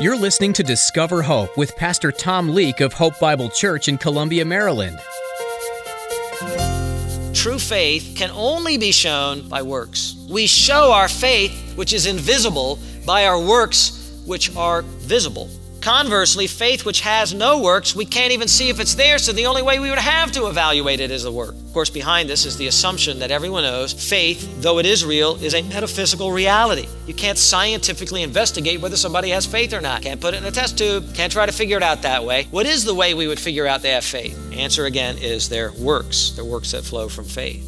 You're listening to Discover Hope with Pastor Tom Leake of Hope Bible Church in Columbia, Maryland. True faith can only be shown by works. We show our faith, which is invisible, by our works, which are visible. Conversely, faith which has no works, we can't even see if it's there, so the only way we would have to evaluate it is the work. Of course, behind this is the assumption that everyone knows faith, though it is real, is a metaphysical reality. You can't scientifically investigate whether somebody has faith or not. Can't put it in a test tube, can't try to figure it out that way. What is the way we would figure out they have faith? Answer again is their works, their works that flow from faith.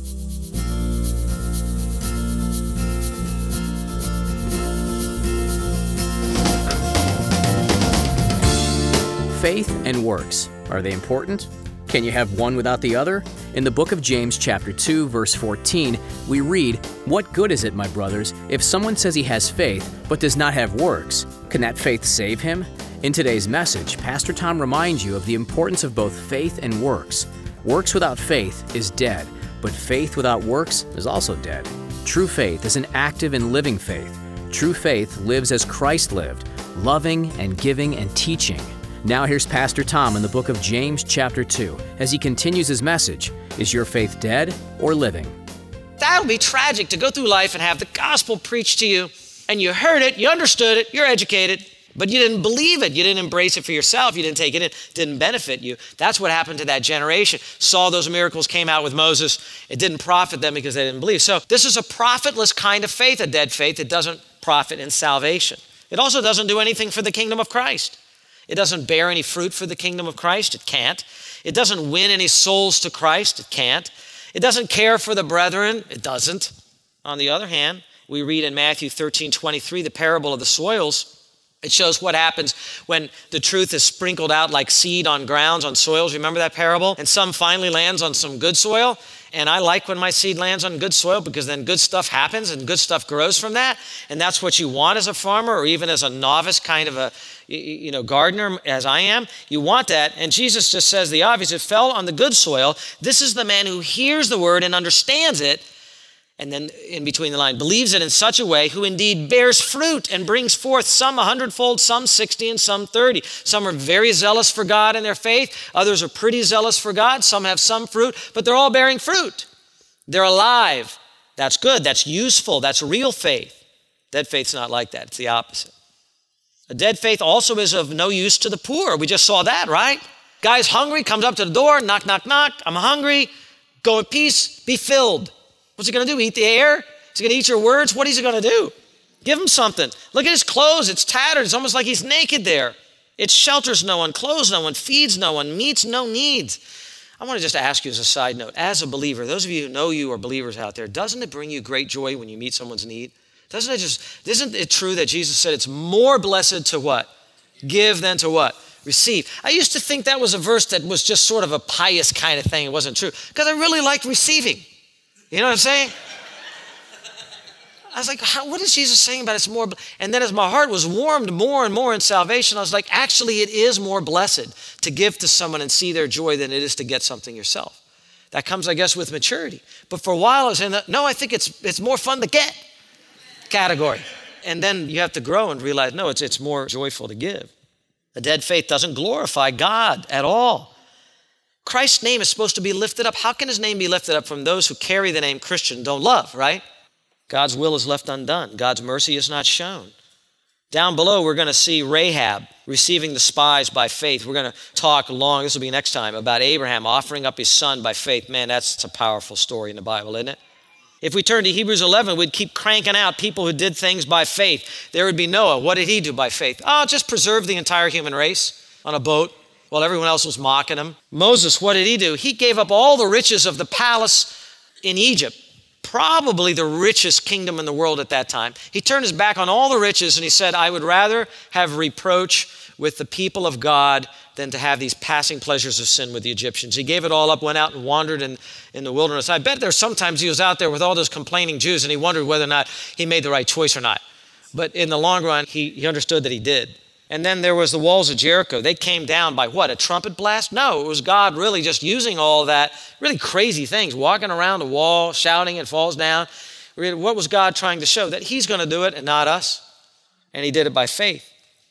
Faith and works. Are they important? Can you have one without the other? In the book of James, chapter 2, verse 14, we read, What good is it, my brothers, if someone says he has faith, but does not have works? Can that faith save him? In today's message, Pastor Tom reminds you of the importance of both faith and works. Works without faith is dead, but faith without works is also dead. True faith is an active and living faith. True faith lives as Christ lived, loving and giving and teaching. Now here's Pastor Tom in the book of James, chapter 2, as he continues his message Is your faith dead or living? That would be tragic to go through life and have the gospel preached to you, and you heard it, you understood it, you're educated, but you didn't believe it. You didn't embrace it for yourself. You didn't take it in. It didn't benefit you. That's what happened to that generation. Saw those miracles, came out with Moses. It didn't profit them because they didn't believe. So this is a profitless kind of faith, a dead faith that doesn't profit in salvation. It also doesn't do anything for the kingdom of Christ. It doesn't bear any fruit for the kingdom of Christ. It can't. It doesn't win any souls to Christ. It can't. It doesn't care for the brethren. It doesn't. On the other hand, we read in Matthew 13 23, the parable of the soils. It shows what happens when the truth is sprinkled out like seed on grounds, on soils. Remember that parable? And some finally lands on some good soil. And I like when my seed lands on good soil because then good stuff happens and good stuff grows from that. And that's what you want as a farmer or even as a novice kind of a you know gardener as I am. You want that. And Jesus just says the obvious. It fell on the good soil. This is the man who hears the word and understands it and then in between the line, believes it in such a way who indeed bears fruit and brings forth some a hundredfold, some 60, and some 30. Some are very zealous for God in their faith, others are pretty zealous for God, some have some fruit, but they're all bearing fruit. They're alive. That's good, that's useful, that's real faith. Dead faith's not like that, it's the opposite. A dead faith also is of no use to the poor. We just saw that, right? Guy's hungry, comes up to the door, knock, knock, knock. I'm hungry. Go in peace, be filled. What's he going to do? Eat the air? Is he going to eat your words? What is he going to do? Give him something. Look at his clothes. It's tattered. It's almost like he's naked there. It shelters no one, clothes no one, feeds no one, meets no needs. I want to just ask you as a side note, as a believer, those of you who know you are believers out there, doesn't it bring you great joy when you meet someone's need? Doesn't it just, isn't it true that Jesus said it's more blessed to what? Give than to what? Receive. I used to think that was a verse that was just sort of a pious kind of thing. It wasn't true because I really liked receiving. You know what I'm saying? I was like, what is Jesus saying about it's more? And then as my heart was warmed more and more in salvation, I was like, actually, it is more blessed to give to someone and see their joy than it is to get something yourself. That comes, I guess, with maturity. But for a while, I was saying, no, I think it's, it's more fun to get category. And then you have to grow and realize, no, it's, it's more joyful to give. A dead faith doesn't glorify God at all. Christ's name is supposed to be lifted up. How can his name be lifted up from those who carry the name Christian don't love, right? God's will is left undone. God's mercy is not shown. Down below, we're going to see Rahab receiving the spies by faith. We're going to talk long, this will be next time, about Abraham offering up his son by faith. Man, that's a powerful story in the Bible, isn't it? If we turn to Hebrews 11, we'd keep cranking out people who did things by faith. There would be Noah. What did he do by faith? Oh, just preserve the entire human race on a boat while everyone else was mocking him. Moses, what did he do? He gave up all the riches of the palace in Egypt, probably the richest kingdom in the world at that time. He turned his back on all the riches and he said, I would rather have reproach with the people of God than to have these passing pleasures of sin with the Egyptians. He gave it all up, went out and wandered in, in the wilderness. I bet there's sometimes he was out there with all those complaining Jews and he wondered whether or not he made the right choice or not. But in the long run, he, he understood that he did. And then there was the walls of Jericho. They came down by what? A trumpet blast? No, it was God really just using all that really crazy things, walking around the wall, shouting, it falls down. What was God trying to show? That He's going to do it and not us. And He did it by faith.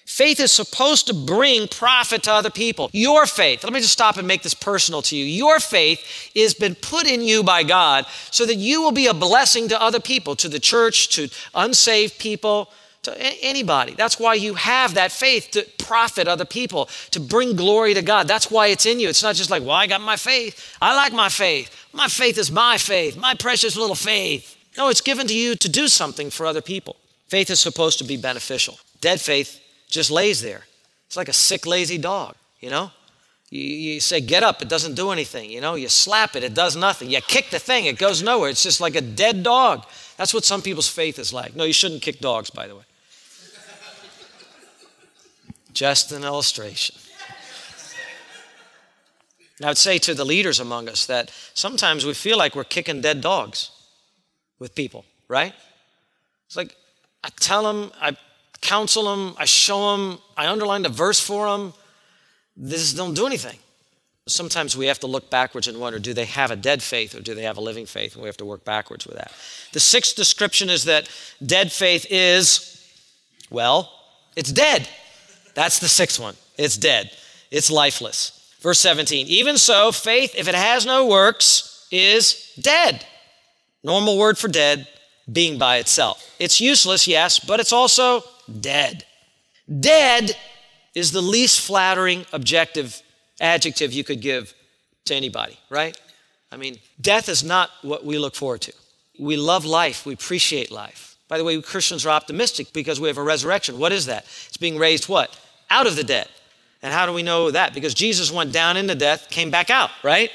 Faith is supposed to bring profit to other people. Your faith, let me just stop and make this personal to you. Your faith has been put in you by God so that you will be a blessing to other people, to the church, to unsaved people, to anybody. That's why you have that faith to profit other people, to bring glory to God. That's why it's in you. It's not just like, well, I got my faith. I like my faith. My faith is my faith, my precious little faith. No, it's given to you to do something for other people. Faith is supposed to be beneficial. Dead faith just lays there. It's like a sick, lazy dog, you know? You, you, say, get up, it doesn't do anything. You know, you slap it, it does nothing. You kick the thing, it goes nowhere. It's just like a dead dog. That's what some people's faith is like. No, you shouldn't kick dogs, by the way. just an illustration. And I would say to the leaders among us that sometimes we feel like we're kicking dead dogs with people, right? It's like I tell them, I counsel them, I show them, I underline the verse for them. This don't do anything. Sometimes we have to look backwards and wonder do they have a dead faith or do they have a living faith? And we have to work backwards with that. The sixth description is that dead faith is, well, it's dead. That's the sixth one. It's dead, it's lifeless. Verse 17, even so, faith, if it has no works, is dead. Normal word for dead, being by itself. It's useless, yes, but it's also dead. Dead is the least flattering objective adjective you could give to anybody, right? I mean, death is not what we look forward to. We love life, we appreciate life. By the way, Christians are optimistic because we have a resurrection. What is that? It's being raised what? Out of the dead. And how do we know that? Because Jesus went down into death, came back out, right?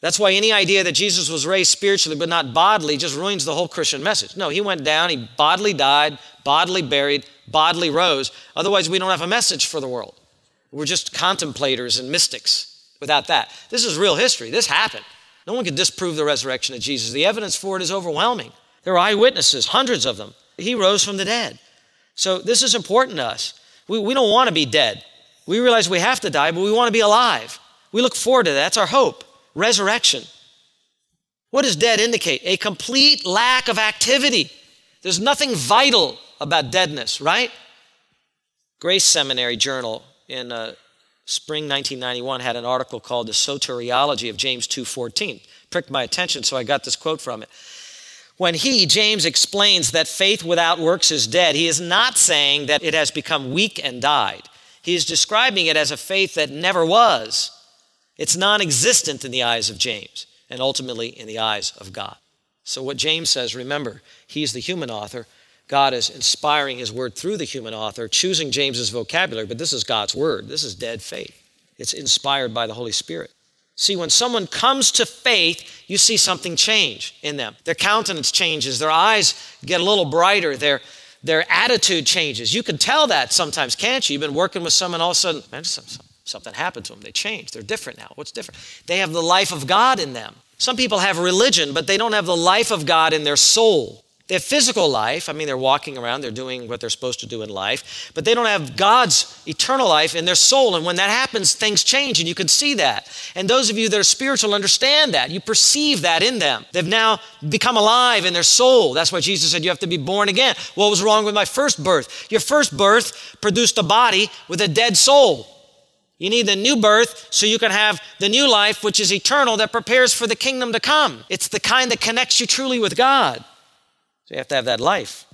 That's why any idea that Jesus was raised spiritually but not bodily just ruins the whole Christian message. No, he went down, he bodily died, bodily buried, bodily rose. Otherwise, we don't have a message for the world. We're just contemplators and mystics without that. This is real history. This happened. No one could disprove the resurrection of Jesus. The evidence for it is overwhelming. There are eyewitnesses, hundreds of them. He rose from the dead. So this is important to us. We, we don't want to be dead. We realize we have to die, but we want to be alive. We look forward to that. That's our hope resurrection. What does dead indicate? A complete lack of activity. There's nothing vital about deadness, right? Grace Seminary Journal in uh, spring 1991 had an article called The Soteriology of James 2:14. Pricked my attention, so I got this quote from it. When he, James, explains that faith without works is dead, he is not saying that it has become weak and died. He is describing it as a faith that never was, it's non existent in the eyes of James and ultimately in the eyes of God. So, what James says, remember, he's the human author. God is inspiring his word through the human author, choosing James's vocabulary, but this is God's word. This is dead faith. It's inspired by the Holy Spirit. See, when someone comes to faith, you see something change in them. Their countenance changes, their eyes get a little brighter, their, their attitude changes. You can tell that sometimes, can't you? You've been working with someone, all of a sudden, man, Something happened to them. They changed. They're different now. What's different? They have the life of God in them. Some people have religion, but they don't have the life of God in their soul. They have physical life. I mean, they're walking around, they're doing what they're supposed to do in life, but they don't have God's eternal life in their soul. And when that happens, things change, and you can see that. And those of you that are spiritual understand that. You perceive that in them. They've now become alive in their soul. That's why Jesus said you have to be born again. What was wrong with my first birth? Your first birth produced a body with a dead soul. You need the new birth so you can have the new life, which is eternal, that prepares for the kingdom to come. It's the kind that connects you truly with God. So you have to have that life.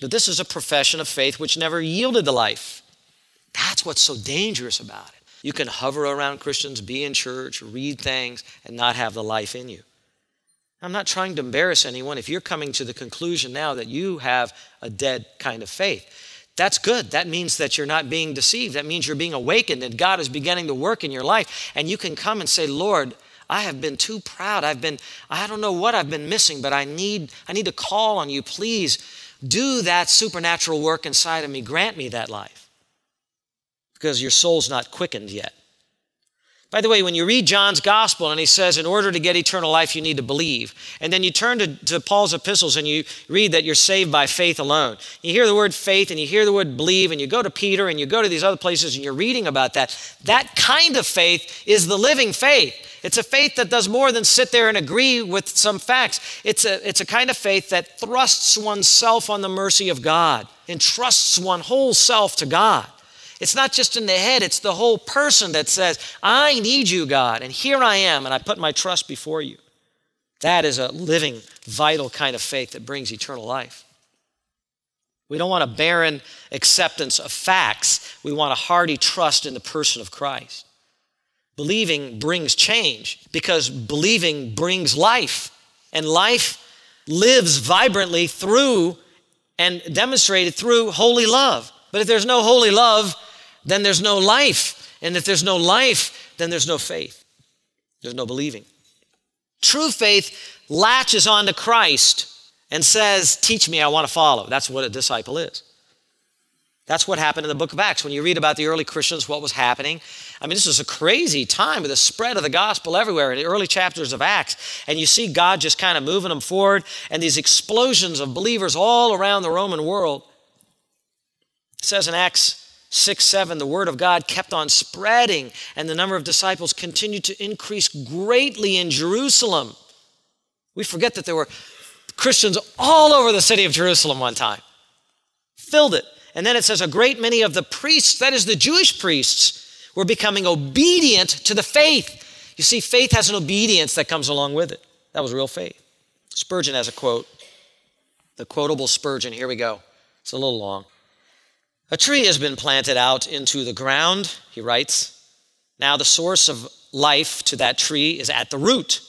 But this is a profession of faith which never yielded the life. That's what's so dangerous about it. You can hover around Christians, be in church, read things, and not have the life in you. I'm not trying to embarrass anyone if you're coming to the conclusion now that you have a dead kind of faith. That's good. That means that you're not being deceived. That means you're being awakened and God is beginning to work in your life. And you can come and say, Lord, I have been too proud. I've been, I don't know what I've been missing, but I need, I need to call on you. Please do that supernatural work inside of me. Grant me that life. Because your soul's not quickened yet. By the way, when you read John's gospel and he says, in order to get eternal life, you need to believe. And then you turn to, to, Paul's epistles and you read that you're saved by faith alone. You hear the word faith and you hear the word believe and you go to Peter and you go to these other places and you're reading about that. That kind of faith is the living faith. It's a faith that does more than sit there and agree with some facts. It's a, it's a kind of faith that thrusts oneself on the mercy of God, entrusts one whole self to God. It's not just in the head, it's the whole person that says, I need you, God, and here I am, and I put my trust before you. That is a living, vital kind of faith that brings eternal life. We don't want a barren acceptance of facts. We want a hearty trust in the person of Christ. Believing brings change because believing brings life. And life lives vibrantly through and demonstrated through holy love. But if there's no holy love, then there's no life. And if there's no life, then there's no faith. There's no believing. True faith latches on to Christ and says, Teach me, I want to follow. That's what a disciple is. That's what happened in the book of Acts. When you read about the early Christians, what was happening, I mean, this was a crazy time with the spread of the gospel everywhere in the early chapters of Acts. And you see God just kind of moving them forward and these explosions of believers all around the Roman world. It says in Acts 6 7, the word of God kept on spreading, and the number of disciples continued to increase greatly in Jerusalem. We forget that there were Christians all over the city of Jerusalem one time, filled it. And then it says, a great many of the priests, that is the Jewish priests, were becoming obedient to the faith. You see, faith has an obedience that comes along with it. That was real faith. Spurgeon has a quote, the quotable Spurgeon. Here we go. It's a little long. A tree has been planted out into the ground, he writes. Now the source of life to that tree is at the root,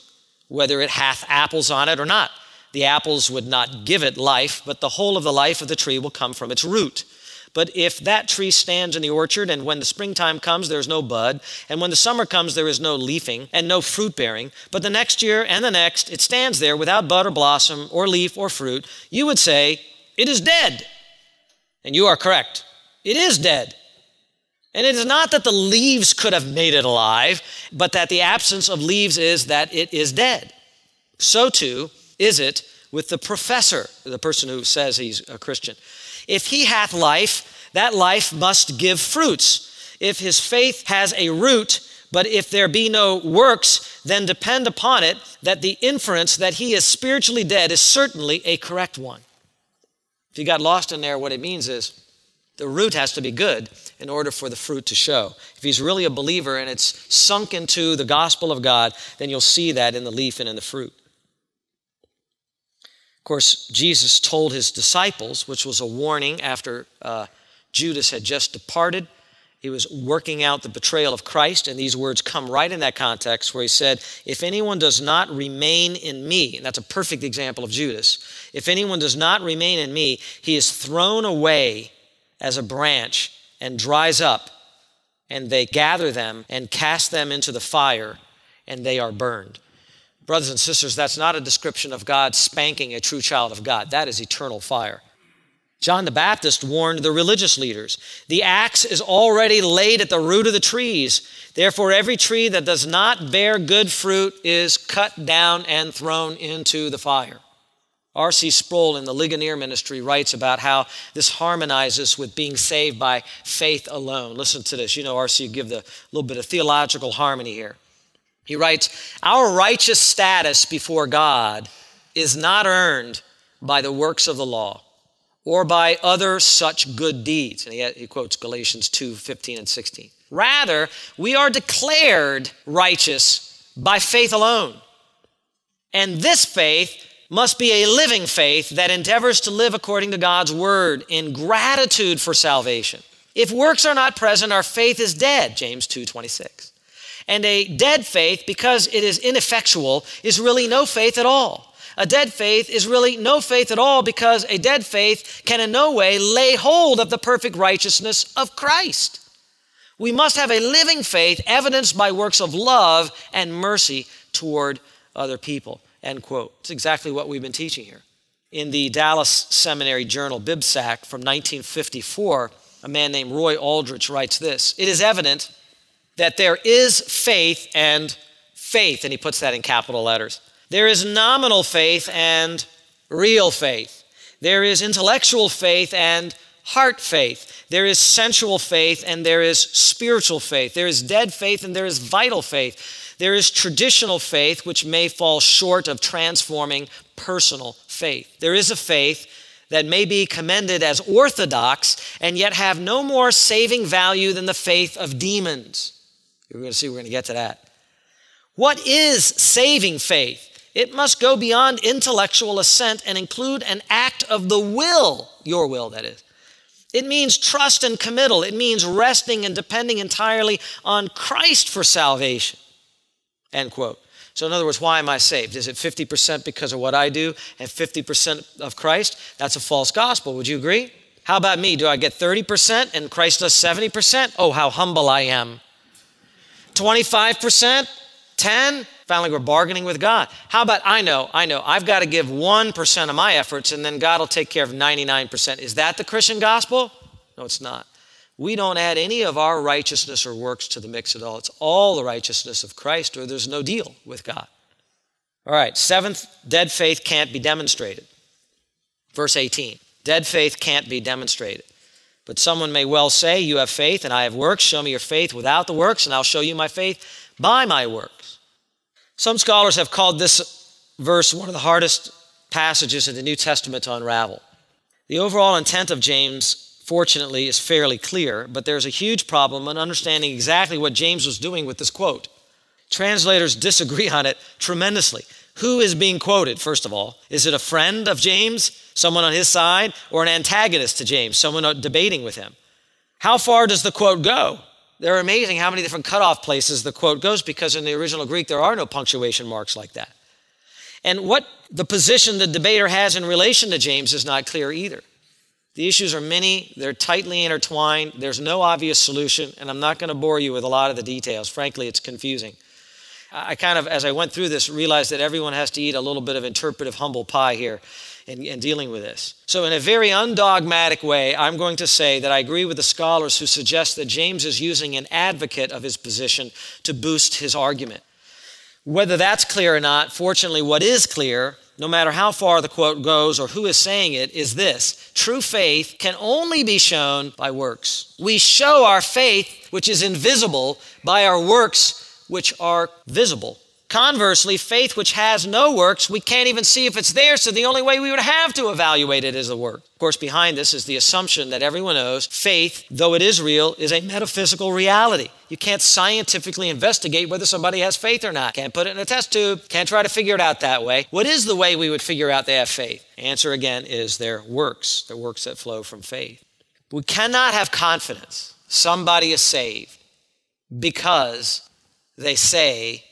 whether it hath apples on it or not. The apples would not give it life, but the whole of the life of the tree will come from its root. But if that tree stands in the orchard, and when the springtime comes, there is no bud, and when the summer comes, there is no leafing and no fruit bearing, but the next year and the next it stands there without bud or blossom or leaf or fruit, you would say, It is dead. And you are correct. It is dead. And it is not that the leaves could have made it alive, but that the absence of leaves is that it is dead. So too is it with the professor, the person who says he's a Christian. If he hath life, that life must give fruits. If his faith has a root, but if there be no works, then depend upon it that the inference that he is spiritually dead is certainly a correct one. If you got lost in there, what it means is the root has to be good in order for the fruit to show. If he's really a believer and it's sunk into the gospel of God, then you'll see that in the leaf and in the fruit. Of course, Jesus told his disciples, which was a warning after uh, Judas had just departed. He was working out the betrayal of Christ, and these words come right in that context where he said, If anyone does not remain in me, and that's a perfect example of Judas, if anyone does not remain in me, he is thrown away as a branch and dries up, and they gather them and cast them into the fire, and they are burned. Brothers and sisters, that's not a description of God spanking a true child of God. That is eternal fire. John the Baptist warned the religious leaders the axe is already laid at the root of the trees. Therefore, every tree that does not bear good fruit is cut down and thrown into the fire. R.C. Sproul in the Ligonier Ministry writes about how this harmonizes with being saved by faith alone. Listen to this. You know, R.C. give the little bit of theological harmony here. He writes, Our righteous status before God is not earned by the works of the law or by other such good deeds. And he, he quotes Galatians 2 15 and 16. Rather, we are declared righteous by faith alone. And this faith must be a living faith that endeavors to live according to God's word in gratitude for salvation. If works are not present, our faith is dead, James 2:26. And a dead faith, because it is ineffectual, is really no faith at all. A dead faith is really no faith at all because a dead faith can in no way lay hold of the perfect righteousness of Christ. We must have a living faith evidenced by works of love and mercy toward other people. End quote. It's exactly what we've been teaching here. In the Dallas Seminary Journal, BibSac, from 1954, a man named Roy Aldrich writes this It is evident that there is faith and faith, and he puts that in capital letters. There is nominal faith and real faith. There is intellectual faith and heart faith. There is sensual faith and there is spiritual faith. There is dead faith and there is vital faith. There is traditional faith, which may fall short of transforming personal faith. There is a faith that may be commended as orthodox and yet have no more saving value than the faith of demons. We're going to see, we're going to get to that. What is saving faith? It must go beyond intellectual assent and include an act of the will, your will, that is. It means trust and committal. It means resting and depending entirely on Christ for salvation. End quote. So, in other words, why am I saved? Is it 50% because of what I do and 50% of Christ? That's a false gospel. Would you agree? How about me? Do I get 30% and Christ does 70%? Oh, how humble I am. 25%? 10? Finally, we're bargaining with God. How about I know, I know, I've got to give 1% of my efforts and then God will take care of 99%. Is that the Christian gospel? No, it's not. We don't add any of our righteousness or works to the mix at all. It's all the righteousness of Christ, or there's no deal with God. All right, seventh, dead faith can't be demonstrated. Verse 18 dead faith can't be demonstrated. But someone may well say, You have faith and I have works. Show me your faith without the works, and I'll show you my faith by my works. Some scholars have called this verse one of the hardest passages in the New Testament to unravel. The overall intent of James fortunately, is fairly clear, but there's a huge problem in understanding exactly what James was doing with this quote. Translators disagree on it tremendously. Who is being quoted, first of all? Is it a friend of James, someone on his side, or an antagonist to James, someone debating with him? How far does the quote go? They're amazing how many different cutoff places the quote goes because in the original Greek there are no punctuation marks like that. And what the position the debater has in relation to James is not clear either. The issues are many, they're tightly intertwined, there's no obvious solution, and I'm not going to bore you with a lot of the details. Frankly, it's confusing. I kind of, as I went through this, realized that everyone has to eat a little bit of interpretive humble pie here in, in, dealing with this. So, in a very undogmatic way, I'm going to say that I agree with the scholars who suggest that James is using an advocate of his position to boost his argument. Whether that's clear or not, fortunately, what is clear no matter how far the quote goes or who is saying it, is this true faith can only be shown by works. We show our faith, which is invisible, by our works, which are visible. Conversely, faith which has no works, we can't even see if it's there, so the only way we would have to evaluate it is the work. Of course, behind this is the assumption that everyone knows faith, though it is real, is a metaphysical reality. You can't scientifically investigate whether somebody has faith or not. Can't put it in a test tube, can't try to figure it out that way. What is the way we would figure out they have faith? Answer again is their works, their works that flow from faith. We cannot have confidence somebody is saved because they say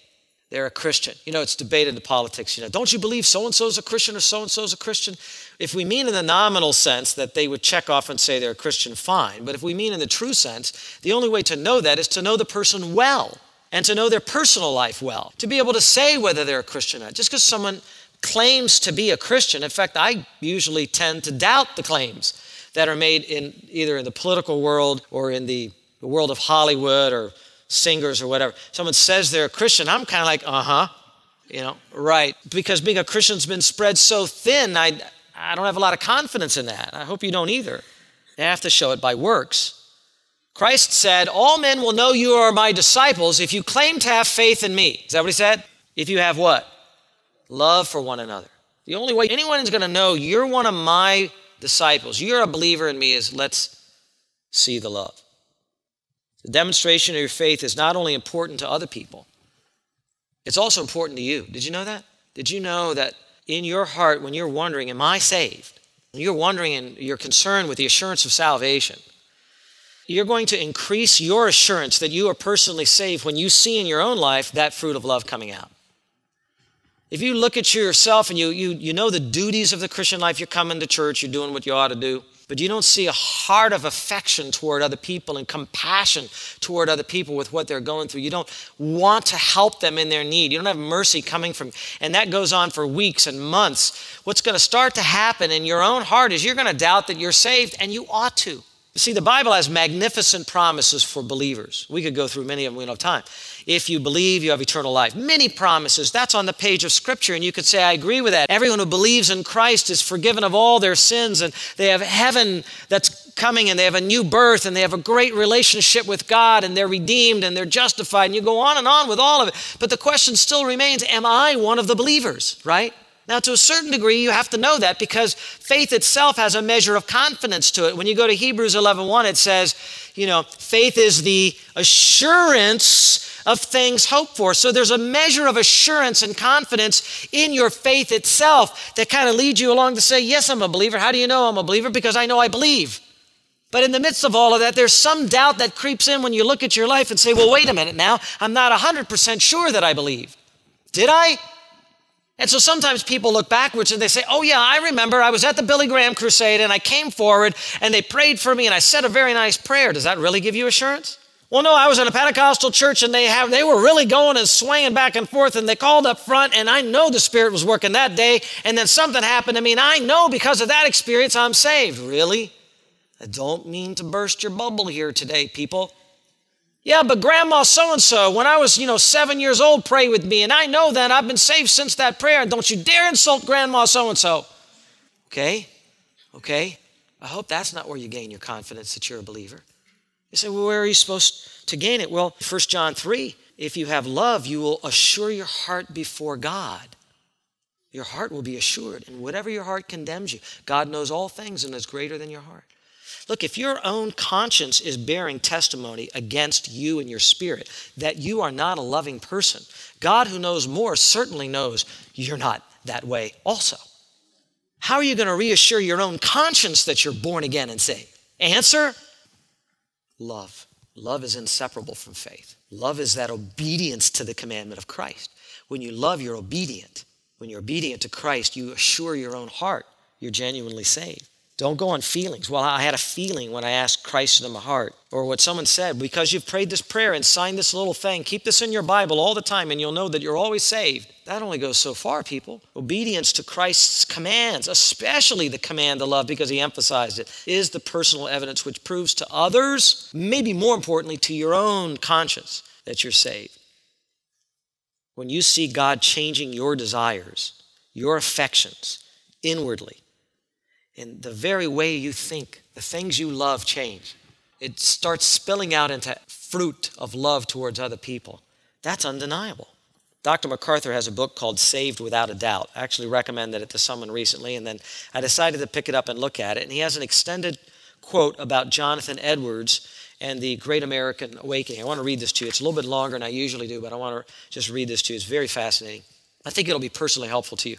they're a Christian. You know, it's debated in politics. You know, don't you believe so and so is a Christian or so and so is a Christian? If we mean in the nominal sense that they would check off and say they're a Christian, fine. But if we mean in the true sense, the only way to know that is to know the person well and to know their personal life well, to be able to say whether they're a Christian or not. Just because someone claims to be a Christian, in fact, I usually tend to doubt the claims that are made in either in the political world or in the, the world of Hollywood or singers or whatever. Someone says they're a Christian, I'm kind of like, uh huh, you know, right. Because being a Christian's been spread so thin, I, I don't have a lot of confidence in that. I hope you don't either. They have to show it by works. Christ said, All men will know you are my disciples if you claim to have faith in me. Is that what he said? If you have what? Love for one another. The only way anyone is going to know you're one of my disciples, you're a believer in me, is let's see the love. The demonstration of your faith is not only important to other people, it's also important to you. Did you know that? Did you know that in your heart, when you're wondering, Am I saved? When you're wondering and you're concerned with the assurance of salvation, you're going to increase your assurance that you are personally saved when you see in your own life that fruit of love coming out. If you look at yourself and you, you, you know the duties of the Christian life, you're coming to church, you're doing what you ought to do, but you don't see a heart of affection toward other people and compassion toward other people with what they're going through. You don't want to help them in their need. You don't have mercy coming from, and that goes on for weeks and months. What's going to start to happen in your own heart is you're going to doubt that you're saved, and you ought to. See, the Bible has magnificent promises for believers. We could go through many of them, we don't have time. If you believe, you have eternal life. Many promises. That's on the page of Scripture, and you could say, I agree with that. Everyone who believes in Christ is forgiven of all their sins, and they have heaven that's coming, and they have a new birth, and they have a great relationship with God, and they're redeemed, and they're justified, and you go on and on with all of it. But the question still remains Am I one of the believers, right? Now, to a certain degree, you have to know that because faith itself has a measure of confidence to it. When you go to Hebrews 11:1, it says, you know, faith is the assurance of things hoped for. So there's a measure of assurance and confidence in your faith itself that kind of leads you along to say, yes, I'm a believer. How do you know I'm a believer? Because I know I believe. But in the midst of all of that, there's some doubt that creeps in when you look at your life and say, well, wait a minute now, I'm not 100% sure that I believe. Did I? And so sometimes people look backwards and they say, Oh, yeah, I remember I was at the Billy Graham crusade and I came forward and they prayed for me and I said a very nice prayer. Does that really give you assurance? Well, no, I was at a Pentecostal church and they have they were really going and swaying back and forth and they called up front and I know the Spirit was working that day and then something happened to me and I know because of that experience I'm saved. Really? I don't mean to burst your bubble here today, people. Yeah, but grandma so and so, when I was, you know, seven years old, prayed with me, and I know that I've been saved since that prayer. Don't you dare insult grandma so and so. Okay? Okay? I hope that's not where you gain your confidence that you're a believer. You say, well, where are you supposed to gain it? Well, 1 John 3 if you have love, you will assure your heart before God. Your heart will be assured. And whatever your heart condemns you, God knows all things and is greater than your heart. Look, if your own conscience is bearing testimony against you and your spirit that you are not a loving person, God, who knows more, certainly knows you're not that way also. How are you going to reassure your own conscience that you're born again and saved? Answer love. Love is inseparable from faith. Love is that obedience to the commandment of Christ. When you love, you're obedient. When you're obedient to Christ, you assure your own heart you're genuinely saved. Don't go on feelings. Well, I had a feeling when I asked Christ into my heart. Or what someone said, because you've prayed this prayer and signed this little thing, keep this in your Bible all the time and you'll know that you're always saved. That only goes so far, people. Obedience to Christ's commands, especially the command to love, because he emphasized it, is the personal evidence which proves to others, maybe more importantly, to your own conscience, that you're saved. When you see God changing your desires, your affections inwardly, in the very way you think, the things you love change. It starts spilling out into fruit of love towards other people. That's undeniable. Dr. MacArthur has a book called Saved Without a Doubt. I actually recommended it to someone recently, and then I decided to pick it up and look at it. And he has an extended quote about Jonathan Edwards and the Great American Awakening. I want to read this to you. It's a little bit longer than I usually do, but I want to just read this to you. It's very fascinating. I think it'll be personally helpful to you.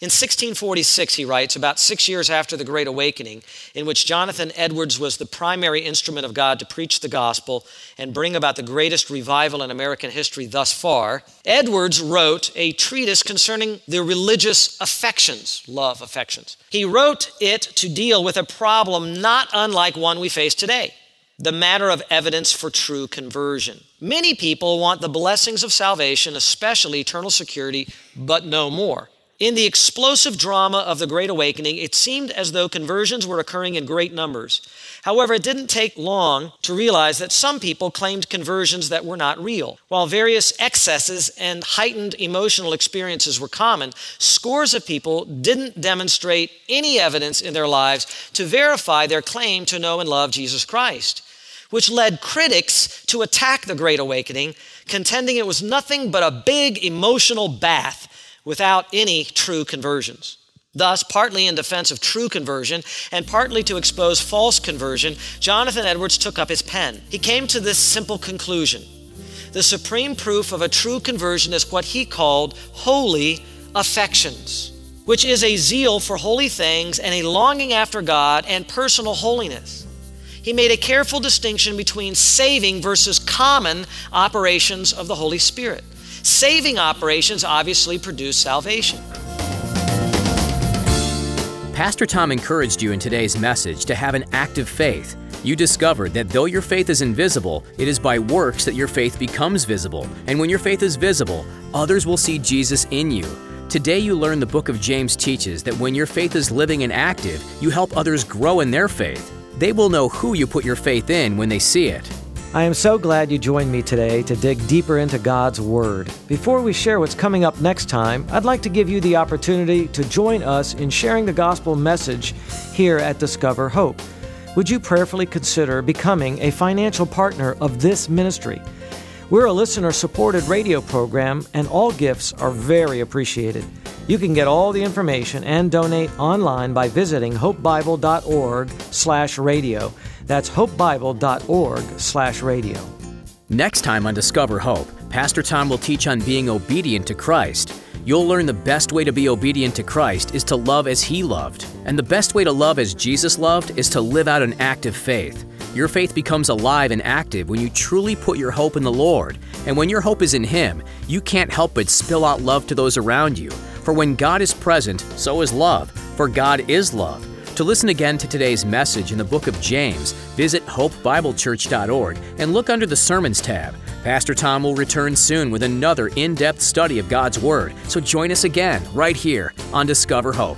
In 1646, he writes, about six years after the Great Awakening, in which Jonathan Edwards was the primary instrument of God to preach the gospel and bring about the greatest revival in American history thus far, Edwards wrote a treatise concerning the religious affections, love affections. He wrote it to deal with a problem not unlike one we face today the matter of evidence for true conversion. Many people want the blessings of salvation, especially eternal security, but no more. In the explosive drama of the Great Awakening, it seemed as though conversions were occurring in great numbers. However, it didn't take long to realize that some people claimed conversions that were not real. While various excesses and heightened emotional experiences were common, scores of people didn't demonstrate any evidence in their lives to verify their claim to know and love Jesus Christ which led critics to attack the Great Awakening, contending it was nothing but a big emotional bath without any true conversions. Thus, partly in defense of true conversion and partly to expose false conversion, Jonathan Edwards took up his pen. He came to this simple conclusion the supreme proof of a true conversion is what he called holy affections, which is a zeal for holy things and a longing after God and personal holiness he made a careful distinction between saving versus common operations of the Holy Spirit. Saving operations obviously produce salvation. Pastor Tom encouraged you in today's message to have an active faith. You discovered that though your faith is invisible, it is by works that your faith becomes visible. And when your faith is visible, others will see Jesus in you. Today, you learn the book of James teaches that when your faith is living and active, you help others grow in their faith. They will know who you put your faith in when they see it. I am so glad you joined me today to dig deeper into God's Word. Before we share what's coming up next time, I'd like to give you the opportunity to join us in sharing the gospel message here at Discover Hope. Would you prayerfully consider becoming a financial partner of this ministry? We're a listener supported radio program, and all gifts are very appreciated. You can get all the information and donate online by visiting hopebible.org/radio. That's hopebible.org/radio. Next time on Discover Hope, Pastor Tom will teach on being obedient to Christ. You'll learn the best way to be obedient to Christ is to love as He loved. And the best way to love as Jesus loved is to live out an active faith. Your faith becomes alive and active when you truly put your hope in the Lord. And when your hope is in Him, you can't help but spill out love to those around you. For when God is present, so is love, for God is love. To listen again to today's message in the book of James, visit hopebiblechurch.org and look under the Sermons tab. Pastor Tom will return soon with another in depth study of God's Word, so join us again right here on Discover Hope.